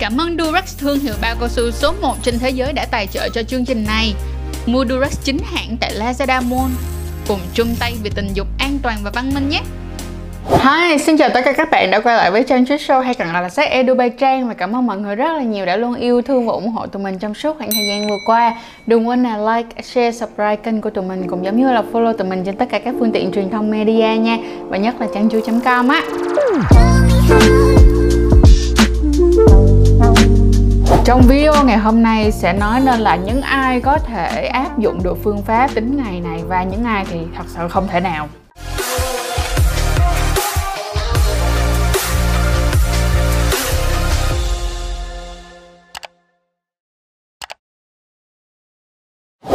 Cảm ơn Durex thương hiệu bao cao su số 1 trên thế giới đã tài trợ cho chương trình này. Mua Durex chính hãng tại Lazada Mall. Cùng chung tay vì tình dục an toàn và văn minh nhé. Hi, xin chào tất cả các bạn đã quay lại với Trang Treat Show hay còn gọi là sách Edu by Trang và cảm ơn mọi người rất là nhiều đã luôn yêu thương và ủng hộ tụi mình trong suốt khoảng thời gian vừa qua. Đừng quên là like, share, subscribe kênh của tụi mình cũng giống như là follow tụi mình trên tất cả các phương tiện truyền thông media nha và nhất là trang.com á. Trong video ngày hôm nay sẽ nói nên là những ai có thể áp dụng được phương pháp tính ngày này và những ai thì thật sự không thể nào.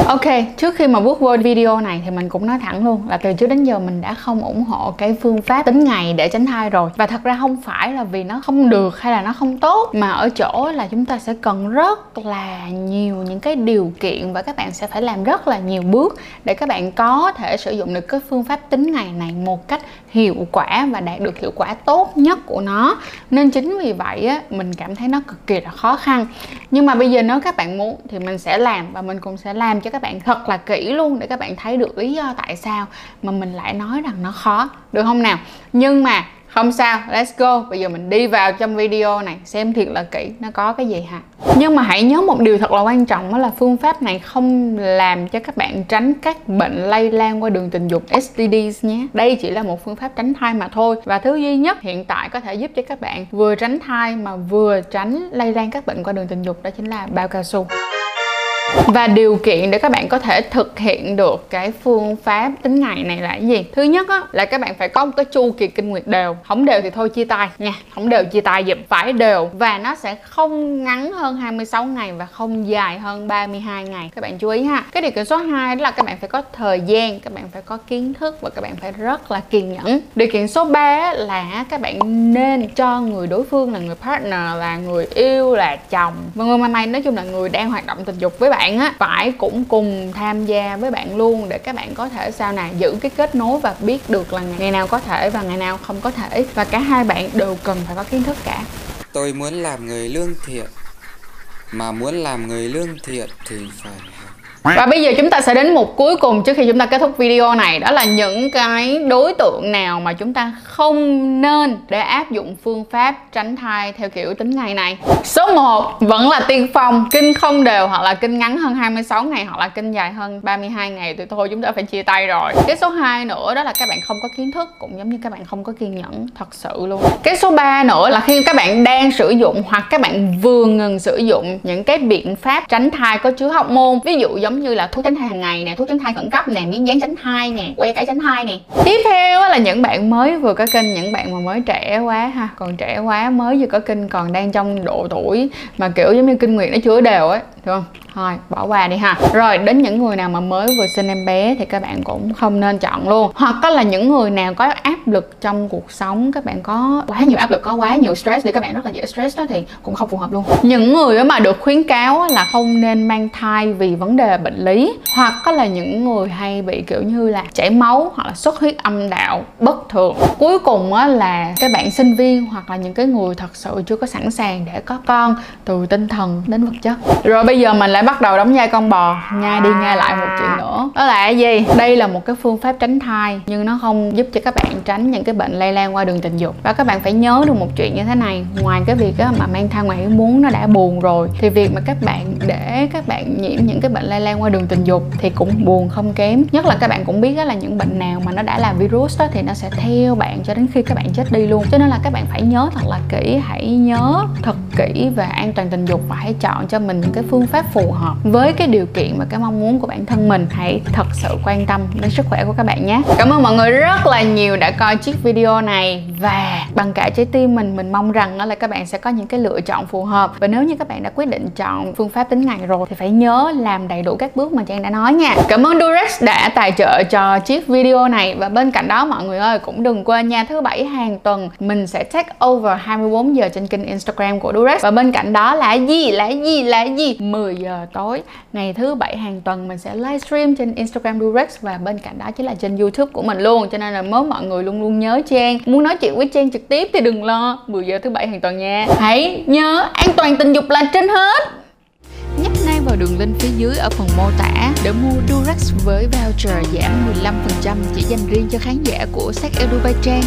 Ok, trước khi mà bước vô video này thì mình cũng nói thẳng luôn là từ trước đến giờ mình đã không ủng hộ cái phương pháp tính ngày để tránh thai rồi. Và thật ra không phải là vì nó không được hay là nó không tốt Mà ở chỗ là chúng ta sẽ cần rất là nhiều những cái điều kiện Và các bạn sẽ phải làm rất là nhiều bước Để các bạn có thể sử dụng được cái phương pháp tính ngày này một cách hiệu quả Và đạt được hiệu quả tốt nhất của nó. Nên chính vì vậy á, mình cảm thấy nó cực kỳ là khó khăn. Nhưng mà bây giờ nếu các bạn muốn thì mình sẽ làm Và mình cũng sẽ làm cho các bạn thật là kỹ luôn để các bạn thấy được lý do ờ, tại sao mà mình lại nói rằng nó khó, được không nào? Nhưng mà không sao, let's go. Bây giờ mình đi vào trong video này xem thiệt là kỹ, nó có cái gì hả? Nhưng mà hãy nhớ một điều thật là quan trọng, đó là phương pháp này không làm cho các bạn tránh các bệnh lây lan qua đường tình dục STDs nhé. Đây chỉ là một phương pháp tránh thai mà thôi. Và thứ duy nhất, hiện tại có thể giúp cho các bạn vừa tránh thai mà vừa tránh lây lan các bệnh qua đường tình dục, đó chính là bao cao su và điều kiện để các bạn có thể thực hiện được cái phương pháp tính ngày này là cái gì? Thứ nhất á, là các bạn phải có một cái chu kỳ kinh nguyệt đều. Không đều thì thôi chia tay nha không đều chia tay dùm phải đều và nó sẽ không ngắn hơn 26 ngày và không dài hơn 32 ngày. Các bạn chú ý ha. Cái điều kiện số 2 đó là các bạn phải có thời gian các bạn phải có kiến thức và các bạn phải rất là kiên nhẫn. Điều kiện số 3 là các bạn nên cho người đối phương là người partner là người yêu là chồng. Và người mà mày nói chung là người đang hoạt động tình dục với bạn bạn á, phải cũng cùng tham gia với bạn luôn để các bạn có thể sau này giữ cái kết nối và biết được là ngày nào có thể và ngày nào không có thể. Và cả hai bạn đều cần phải có kiến thức cả. Tôi muốn làm người lương thiện, mà muốn làm người lương thiện thì phải và bây giờ chúng ta sẽ đến một cuối cùng trước khi chúng ta kết thúc video này. Đó là những cái đối tượng nào mà chúng ta không nên để áp dụng phương pháp tránh thai theo kiểu tính ngày này? Số 1 vẫn là tiên phong, Kinh không đều hoặc là kinh ngắn hơn 26 ngày hoặc là kinh dài hơn 32 ngày Thì thôi, chúng ta phải chia tay rồi. Cái số 2 nữa đó là các bạn không có kiến thức, Cũng giống như các bạn không có kiên nhẫn, thật sự luôn. Cái số 3 nữa là khi các bạn đang sử dụng hoặc các bạn vừa ngừng sử dụng những cái biện pháp tránh thai có chứa học môn. Ví dụ giống giống như là thuốc tránh thai hàng ngày nè, thuốc tránh thai khẩn cấp nè, miếng dán tránh thai nè, que cái tránh thai nè. Tiếp theo là những bạn mới vừa có kinh, những bạn mà mới trẻ quá ha, còn trẻ quá mới vừa có kinh, còn đang trong độ tuổi mà kiểu giống như kinh nguyệt nó chưa đều ấy được không? Thôi, bỏ qua đi ha. Rồi, đến những người nào mà mới vừa sinh em bé thì các bạn cũng không nên chọn luôn. Hoặc có là những người nào có áp lực trong cuộc sống, các bạn có quá nhiều áp lực, có quá nhiều stress để các bạn rất là dễ stress đó thì cũng không phù hợp luôn. Những người mà được khuyến cáo là không nên mang thai vì vấn đề bệnh lý, hoặc có là những người hay bị kiểu như là chảy máu hoặc là xuất huyết âm đạo bất thường. Cuối cùng á là các bạn sinh viên hoặc là những cái người thật sự chưa có sẵn sàng để có con từ tinh thần đến vật chất. Rồi bây giờ mình lại bắt đầu đóng vai con bò nhai đi nhai lại một chuyện nữa. Đó là cái gì? Đây là một cái phương pháp tránh thai nhưng nó không giúp cho các bạn tránh những cái bệnh lây lan qua đường tình dục. Và các bạn phải nhớ được một chuyện như thế này. Ngoài cái việc mà mang thai ngoài ý muốn nó đã buồn rồi thì việc mà các bạn để các bạn nhiễm những cái bệnh lây lan qua đường tình dục thì cũng buồn không kém. Nhất là các bạn cũng biết là những bệnh nào mà nó đã là virus đó thì nó sẽ theo bạn cho đến khi các bạn chết đi luôn. Cho nên là các bạn phải nhớ thật là kỹ hãy nhớ thật kỹ về an toàn tình dục và hãy chọn cho mình những cái phương pháp phù hợp với cái điều kiện và cái mong muốn của bản thân mình. Hãy thật sự quan tâm đến sức khỏe của các bạn nhé. Cảm ơn mọi người rất là nhiều đã coi chiếc video này. Và bằng cả trái tim mình mình mong rằng là các bạn sẽ có những cái lựa chọn phù hợp. Và nếu như các bạn đã quyết định chọn phương pháp tính ngày rồi thì phải nhớ làm đầy đủ các bước mà Trang đã nói nha. Cảm ơn Durex đã tài trợ cho chiếc video này. Và bên cạnh đó mọi người ơi, cũng đừng quên nha, thứ bảy hàng tuần mình sẽ take over 24 giờ trên kênh Instagram của Durex và bên cạnh đó là gì? Là gì? Là gì? 10 giờ tối, ngày thứ bảy hàng tuần mình sẽ livestream trên Instagram Durex và bên cạnh đó chính là trên YouTube của mình luôn. Cho nên là mớ mọi người luôn luôn nhớ Trang. Muốn nói chuyện với Trang trực tiếp thì đừng lo. 10 giờ thứ bảy hàng tuần nha. Hãy nhớ, an toàn tình dục là trên hết. Nhấp ngay vào đường link phía dưới ở phần mô tả để mua Durex với voucher giảm 15% chỉ dành riêng cho khán giả của Sách Edu by Trang.